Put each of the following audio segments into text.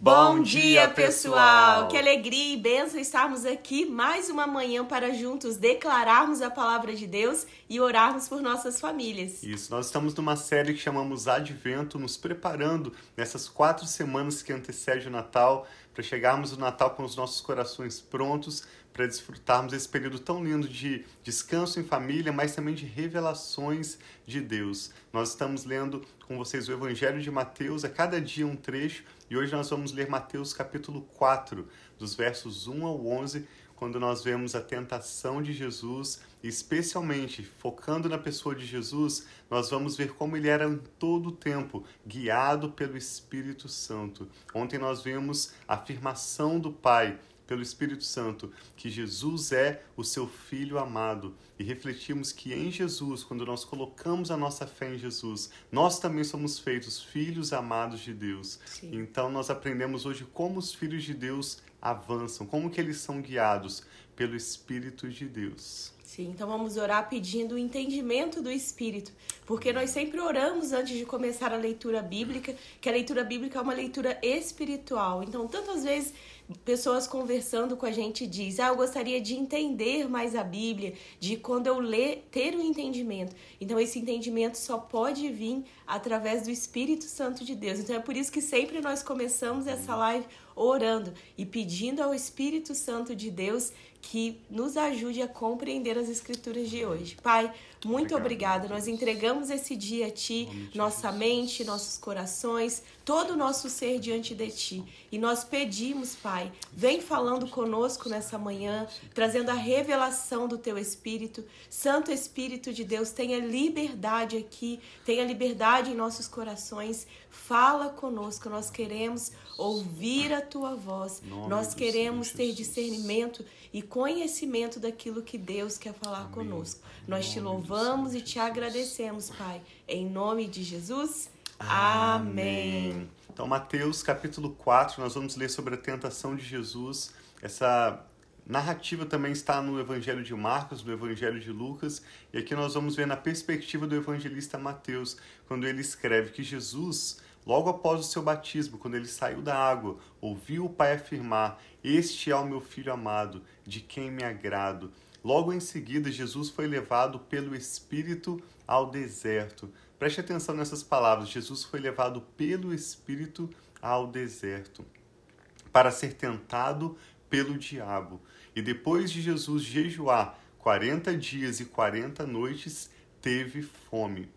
Bom dia, pessoal! Que alegria e bênção estarmos aqui mais uma manhã para juntos declararmos a palavra de Deus e orarmos por nossas famílias. Isso, nós estamos numa série que chamamos Advento, nos preparando nessas quatro semanas que antecede o Natal, para chegarmos no Natal com os nossos corações prontos para desfrutarmos esse período tão lindo de descanso em família, mas também de revelações de Deus. Nós estamos lendo com vocês o Evangelho de Mateus, a cada dia um trecho, e hoje nós vamos ler Mateus capítulo 4, dos versos 1 ao 11, quando nós vemos a tentação de Jesus, especialmente focando na pessoa de Jesus, nós vamos ver como ele era em todo o tempo guiado pelo Espírito Santo. Ontem nós vimos a afirmação do Pai pelo Espírito Santo que Jesus é o seu Filho amado e refletimos que em Jesus, quando nós colocamos a nossa fé em Jesus, nós também somos feitos filhos amados de Deus. Sim. Então nós aprendemos hoje como os filhos de Deus avançam, como que eles são guiados pelo Espírito de Deus. Sim, então vamos orar pedindo o entendimento do Espírito, porque nós sempre oramos antes de começar a leitura bíblica, que a leitura bíblica é uma leitura espiritual. Então, tantas vezes pessoas conversando com a gente diz: "Ah, eu gostaria de entender mais a Bíblia, de quando eu ler ter um entendimento". Então esse entendimento só pode vir através do Espírito Santo de Deus. Então é por isso que sempre nós começamos essa live orando e pedindo ao Espírito Santo de Deus que nos ajude a compreender as escrituras de hoje. Pai, muito obrigado. Nós entregamos esse dia a Ti, nossa mente, nossos corações, todo o nosso ser diante de Ti. E nós pedimos, Pai, vem falando conosco nessa manhã, trazendo a revelação do Teu Espírito. Santo Espírito de Deus, tenha liberdade aqui, tenha liberdade em nossos corações. Fala conosco, nós queremos ouvir a Tua voz. Nós queremos ter discernimento e conhecimento daquilo que Deus quer falar Amém. conosco. Nós te louvamos e te agradecemos, Pai. Em nome de Jesus. Amém. Então, Mateus capítulo 4, nós vamos ler sobre a tentação de Jesus. Essa narrativa também está no Evangelho de Marcos, no Evangelho de Lucas, e aqui nós vamos ver na perspectiva do evangelista Mateus, quando ele escreve que Jesus Logo após o seu batismo, quando ele saiu da água, ouviu o Pai afirmar: Este é o meu filho amado, de quem me agrado. Logo em seguida, Jesus foi levado pelo Espírito ao deserto. Preste atenção nessas palavras: Jesus foi levado pelo Espírito ao deserto para ser tentado pelo diabo. E depois de Jesus jejuar 40 dias e 40 noites, teve fome.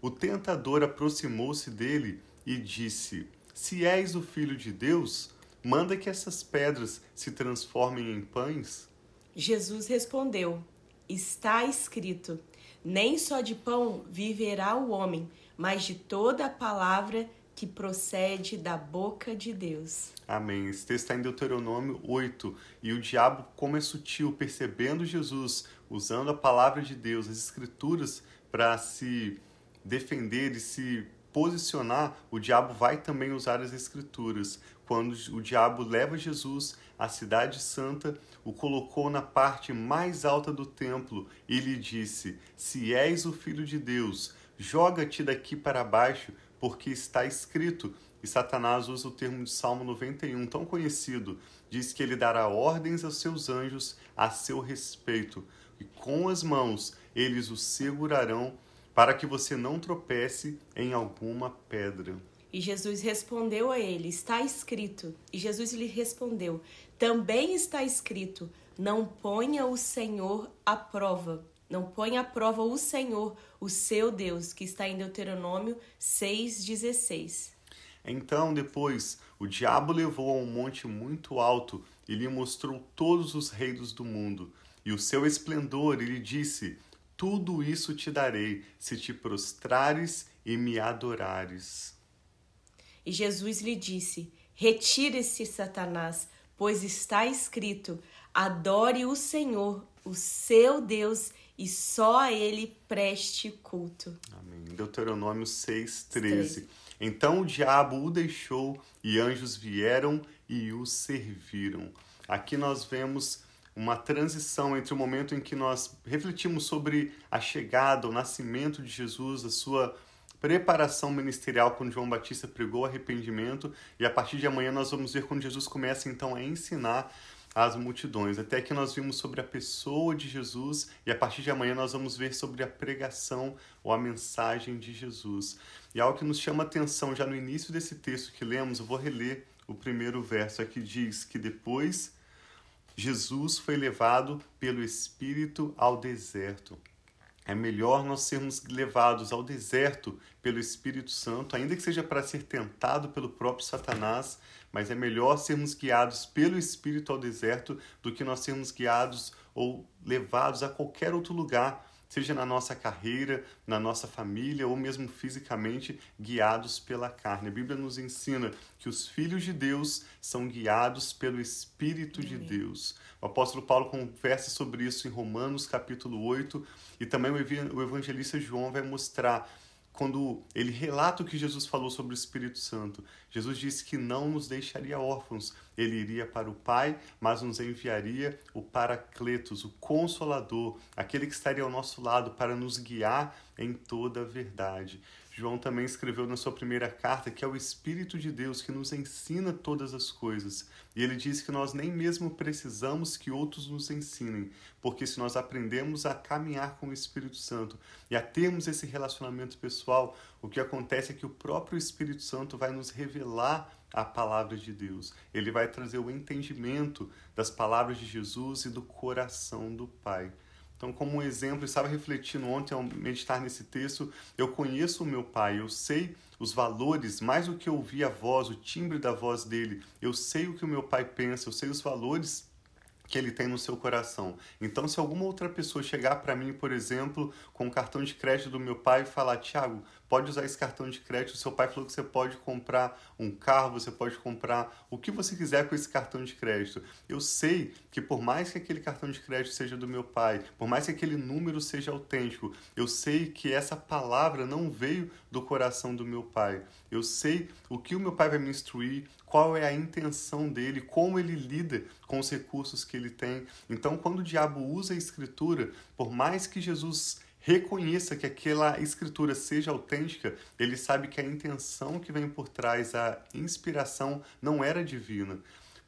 O tentador aproximou-se dele e disse: Se és o filho de Deus, manda que essas pedras se transformem em pães? Jesus respondeu: Está escrito: Nem só de pão viverá o homem, mas de toda a palavra que procede da boca de Deus. Amém. Esse texto está em Deuteronômio 8. E o diabo, como é sutil, percebendo Jesus, usando a palavra de Deus, as escrituras, para se defender e se posicionar, o diabo vai também usar as escrituras. Quando o diabo leva Jesus à cidade santa, o colocou na parte mais alta do templo e lhe disse: Se és o filho de Deus, joga-te daqui para baixo, porque está escrito. E Satanás usa o termo de Salmo 91, tão conhecido. Diz que ele dará ordens aos seus anjos a seu respeito, e com as mãos eles o segurarão para que você não tropece em alguma pedra. E Jesus respondeu a ele: Está escrito. E Jesus lhe respondeu: Também está escrito: Não ponha o Senhor à prova. Não ponha à prova o Senhor, o seu Deus, que está em Deuteronômio 6,16. Então, depois, o diabo levou a um monte muito alto e lhe mostrou todos os reinos do mundo e o seu esplendor, e lhe disse: tudo isso te darei se te prostrares e me adorares. E Jesus lhe disse: Retire-se, Satanás, pois está escrito: Adore o Senhor, o seu Deus, e só a ele preste culto. Amém. Deuteronômio 6:13. Então o diabo o deixou e anjos vieram e o serviram. Aqui nós vemos uma transição entre o momento em que nós refletimos sobre a chegada, o nascimento de Jesus, a sua preparação ministerial quando João Batista pregou arrependimento e a partir de amanhã nós vamos ver quando Jesus começa então a ensinar as multidões. Até que nós vimos sobre a pessoa de Jesus e a partir de amanhã nós vamos ver sobre a pregação ou a mensagem de Jesus. E algo que nos chama atenção já no início desse texto que lemos, eu vou reler o primeiro verso aqui diz que depois Jesus foi levado pelo Espírito ao deserto. É melhor nós sermos levados ao deserto pelo Espírito Santo, ainda que seja para ser tentado pelo próprio Satanás, mas é melhor sermos guiados pelo Espírito ao deserto do que nós sermos guiados ou levados a qualquer outro lugar seja na nossa carreira, na nossa família ou mesmo fisicamente, guiados pela carne. A Bíblia nos ensina que os filhos de Deus são guiados pelo Espírito Amém. de Deus. O apóstolo Paulo conversa sobre isso em Romanos capítulo 8 e também o evangelista João vai mostrar quando ele relata o que Jesus falou sobre o Espírito Santo. Jesus disse que não nos deixaria órfãos, ele iria para o Pai, mas nos enviaria o Paracletos, o Consolador, aquele que estaria ao nosso lado para nos guiar em toda a verdade. João também escreveu na sua primeira carta que é o Espírito de Deus que nos ensina todas as coisas. E ele diz que nós nem mesmo precisamos que outros nos ensinem, porque se nós aprendemos a caminhar com o Espírito Santo e a termos esse relacionamento pessoal, o que acontece é que o próprio Espírito Santo vai nos revelar a palavra de Deus. Ele vai trazer o entendimento das palavras de Jesus e do coração do Pai. Então, como um exemplo, estava refletindo ontem ao meditar nesse texto, eu conheço o meu pai, eu sei os valores, mais do que ouvir a voz, o timbre da voz dele, eu sei o que o meu pai pensa, eu sei os valores que ele tem no seu coração. Então, se alguma outra pessoa chegar para mim, por exemplo, com o cartão de crédito do meu pai e falar: Tiago, pode usar esse cartão de crédito. Seu pai falou que você pode comprar um carro, você pode comprar o que você quiser com esse cartão de crédito. Eu sei que por mais que aquele cartão de crédito seja do meu pai, por mais que aquele número seja autêntico, eu sei que essa palavra não veio do coração do meu pai. Eu sei o que o meu pai vai me instruir, qual é a intenção dele, como ele lida com os recursos que ele tem. Então, quando o diabo usa a escritura, por mais que Jesus reconheça que aquela escritura seja autêntica, ele sabe que a intenção que vem por trás, a inspiração, não era divina.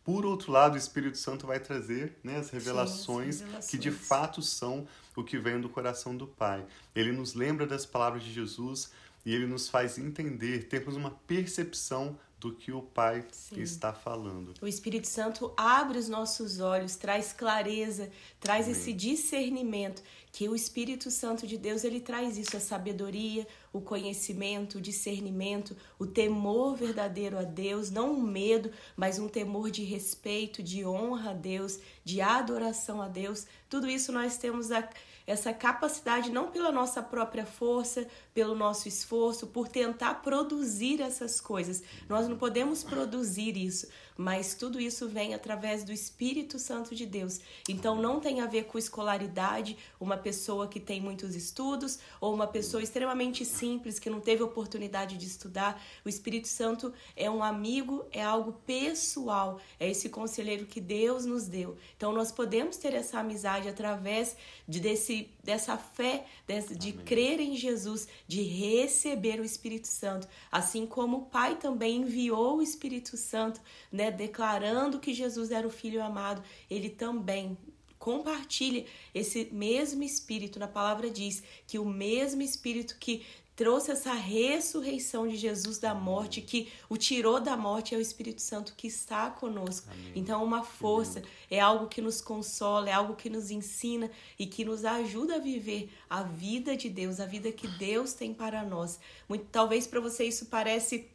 Por outro lado, o Espírito Santo vai trazer né, as, revelações Sim, as revelações que de fato são o que vem do coração do Pai. Ele nos lembra das palavras de Jesus e ele nos faz entender, termos uma percepção do que o Pai Sim. está falando. O Espírito Santo abre os nossos olhos, traz clareza, traz Amém. esse discernimento que o Espírito Santo de Deus ele traz isso a sabedoria, o conhecimento, o discernimento, o temor verdadeiro a Deus, não um medo, mas um temor de respeito, de honra a Deus, de adoração a Deus. Tudo isso nós temos a essa capacidade não pela nossa própria força, pelo nosso esforço, por tentar produzir essas coisas. Nós não podemos produzir isso, mas tudo isso vem através do Espírito Santo de Deus. Então não tem a ver com escolaridade, uma pessoa que tem muitos estudos ou uma pessoa extremamente simples que não teve oportunidade de estudar. O Espírito Santo é um amigo, é algo pessoal, é esse conselheiro que Deus nos deu. Então nós podemos ter essa amizade através de desse dessa fé, desse, de crer em Jesus, de receber o Espírito Santo, assim como o Pai também enviou o Espírito Santo, né, declarando que Jesus era o Filho amado, ele também compartilha esse mesmo Espírito. Na palavra diz que o mesmo Espírito que trouxe essa ressurreição de Jesus da morte, que o tirou da morte é o Espírito Santo que está conosco. Amém. Então, uma força, é algo que nos consola, é algo que nos ensina e que nos ajuda a viver a vida de Deus, a vida que Deus tem para nós. Muito, talvez para você isso parece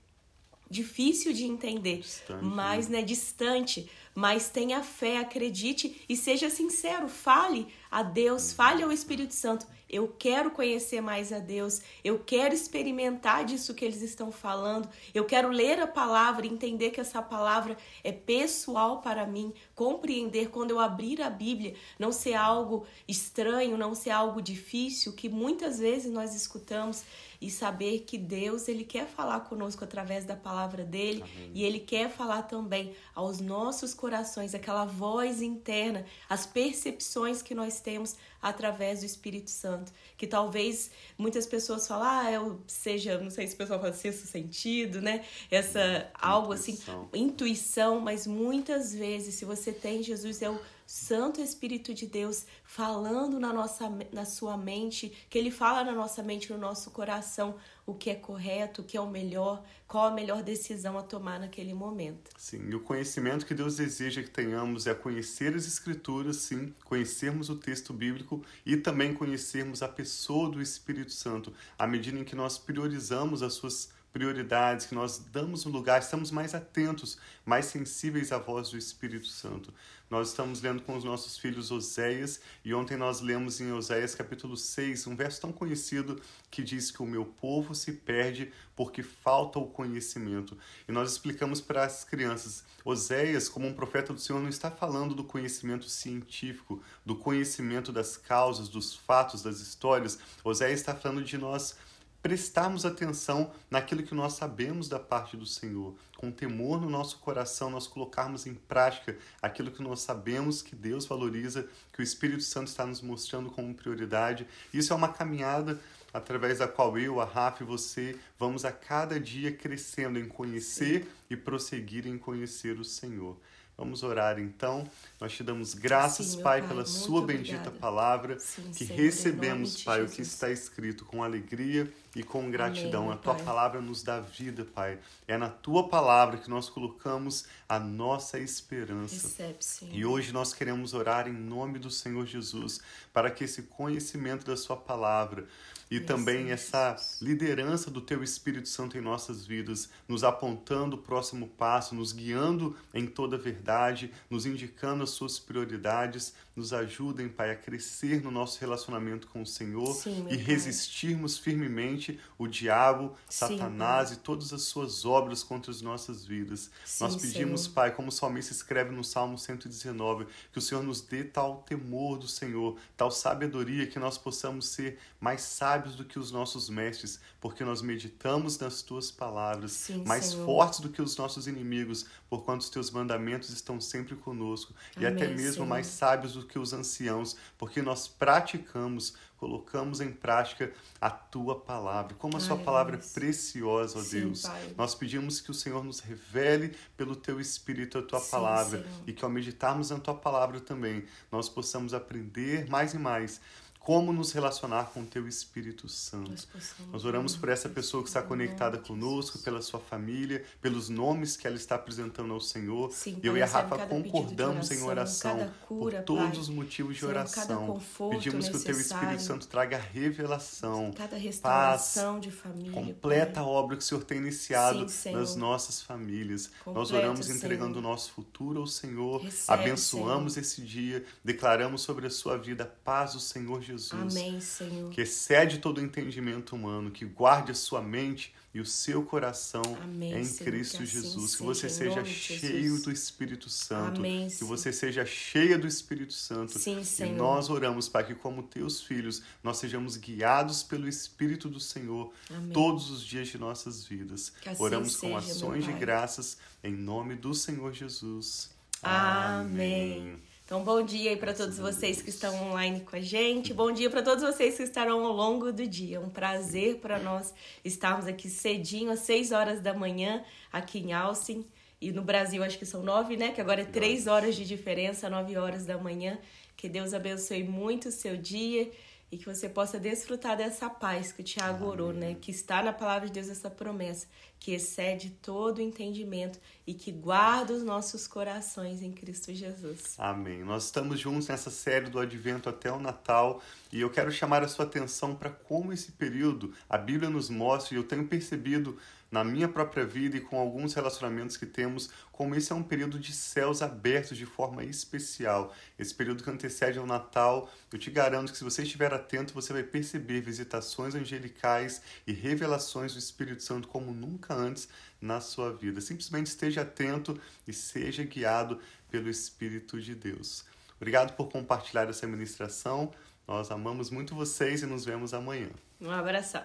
difícil de entender, distante, mas né? né, distante, mas tenha fé, acredite e seja sincero, fale a Deus, fale ao Espírito Santo eu quero conhecer mais a Deus, eu quero experimentar disso que eles estão falando, eu quero ler a palavra, entender que essa palavra é pessoal para mim, compreender quando eu abrir a Bíblia, não ser algo estranho, não ser algo difícil, que muitas vezes nós escutamos e saber que Deus ele quer falar conosco através da palavra dele Amém. e ele quer falar também aos nossos corações, aquela voz interna, as percepções que nós temos através do Espírito Santo. Que talvez muitas pessoas falam, ah, eu seja, não sei se o pessoal fala sexto sentido, né? Essa algo assim, intuição, mas muitas vezes, se você tem Jesus, é o Santo Espírito de Deus falando na nossa na sua mente, que ele fala na nossa mente, no nosso coração, o que é correto, o que é o melhor, qual a melhor decisão a tomar naquele momento. Sim, e o conhecimento que Deus deseja que tenhamos é conhecer as escrituras, sim, conhecermos o texto bíblico e também conhecermos a pessoa do Espírito Santo, à medida em que nós priorizamos as suas prioridades, que nós damos o lugar, estamos mais atentos, mais sensíveis à voz do Espírito Santo. Nós estamos lendo com os nossos filhos Oséias e ontem nós lemos em Oséias capítulo 6 um verso tão conhecido que diz que o meu povo se perde porque falta o conhecimento. E nós explicamos para as crianças, Oséias, como um profeta do Senhor, não está falando do conhecimento científico, do conhecimento das causas, dos fatos, das histórias. Oséias está falando de nós prestarmos atenção naquilo que nós sabemos da parte do Senhor, com temor no nosso coração, nós colocarmos em prática aquilo que nós sabemos que Deus valoriza, que o Espírito Santo está nos mostrando como prioridade. Isso é uma caminhada através da qual eu, a Rafa e você vamos a cada dia crescendo em conhecer Sim. e prosseguir em conhecer o Senhor. Vamos orar então. Nós te damos graças, Sim, Pai, pai, pela Sua bendita obrigada. palavra, Sim, que recebemos, Pai, o que está escrito com alegria e com gratidão. Amém, a Tua pai. palavra nos dá vida, Pai. É na Tua palavra que nós colocamos a nossa esperança. Recebe. E hoje nós queremos orar em nome do Senhor Jesus, para que esse conhecimento da Sua palavra e também essa liderança do Teu Espírito Santo em nossas vidas, nos apontando o próximo passo, nos guiando em toda a verdade, nos indicando as Suas prioridades, nos ajudem, Pai, a crescer no nosso relacionamento com o Senhor Sim, e resistirmos firmemente o diabo, Sim, Satanás pai. e todas as suas obras contra as nossas vidas. Sim, Nós pedimos, Senhor. Pai, como o salmista escreve no Salmo 119, que o Senhor nos dê tal temor do Senhor, tal sabedoria que nós possamos ser mais sábios sábios do que os nossos mestres, porque nós meditamos nas tuas palavras, Sim, mais Senhor. fortes do que os nossos inimigos, porquanto os teus mandamentos estão sempre conosco, Amém, e até mesmo Senhor. mais sábios do que os anciãos, porque nós praticamos, colocamos em prática a tua palavra. Como a Ai, sua palavra Deus. é preciosa, ó Sim, Deus. Pai. Nós pedimos que o Senhor nos revele pelo teu espírito a tua Sim, palavra Senhor. e que ao meditarmos na tua palavra também, nós possamos aprender mais e mais como nos relacionar com o teu Espírito Santo. Nós oramos por essa pessoa que está conectada conosco, pela sua família, pelos nomes que ela está apresentando ao Senhor. Sim, Eu e a Rafa concordamos oração, em oração cura, por todos pai. os motivos de oração. Pedimos que o teu Espírito Santo traga revelação, paz, de família, completa pai. a obra que o Senhor tem iniciado Sim, nas nossas famílias. Completa, Nós oramos entregando Senhor. o nosso futuro ao Senhor, Recebe, abençoamos Senhor. esse dia, declaramos sobre a sua vida a paz do Senhor Jesus. Amém, Senhor. Que excede todo o entendimento humano, que guarde a sua mente e o seu coração Amém, em Senhor, Cristo que assim Jesus. que você seja cheio do Espírito Santo. Amém, que você seja cheia do Espírito Santo. Sim, Senhor. E nós oramos, Pai, que como teus filhos, nós sejamos guiados pelo Espírito do Senhor Amém. todos os dias de nossas vidas. Assim oramos seja, com ações de graças em nome do Senhor Jesus. Amém. Então, bom dia aí para todos vocês que estão online com a gente. Bom dia para todos vocês que estarão ao longo do dia. Um prazer para nós estarmos aqui cedinho, às 6 horas da manhã, aqui em Alcin. E no Brasil, acho que são nove, né? Que agora é três horas de diferença, nove horas da manhã. Que Deus abençoe muito o seu dia e que você possa desfrutar dessa paz que o Tiago orou, né? Que está na palavra de Deus essa promessa, que excede todo entendimento e que guarda os nossos corações em Cristo Jesus. Amém. Nós estamos juntos nessa série do Advento até o Natal e eu quero chamar a sua atenção para como esse período a Bíblia nos mostra e eu tenho percebido na minha própria vida e com alguns relacionamentos que temos, como esse é um período de céus abertos de forma especial. Esse período que antecede ao Natal, eu te garanto que se você estiver atento, você vai perceber visitações angelicais e revelações do Espírito Santo como nunca antes na sua vida. Simplesmente esteja atento e seja guiado pelo Espírito de Deus. Obrigado por compartilhar essa ministração. Nós amamos muito vocês e nos vemos amanhã. Um abração.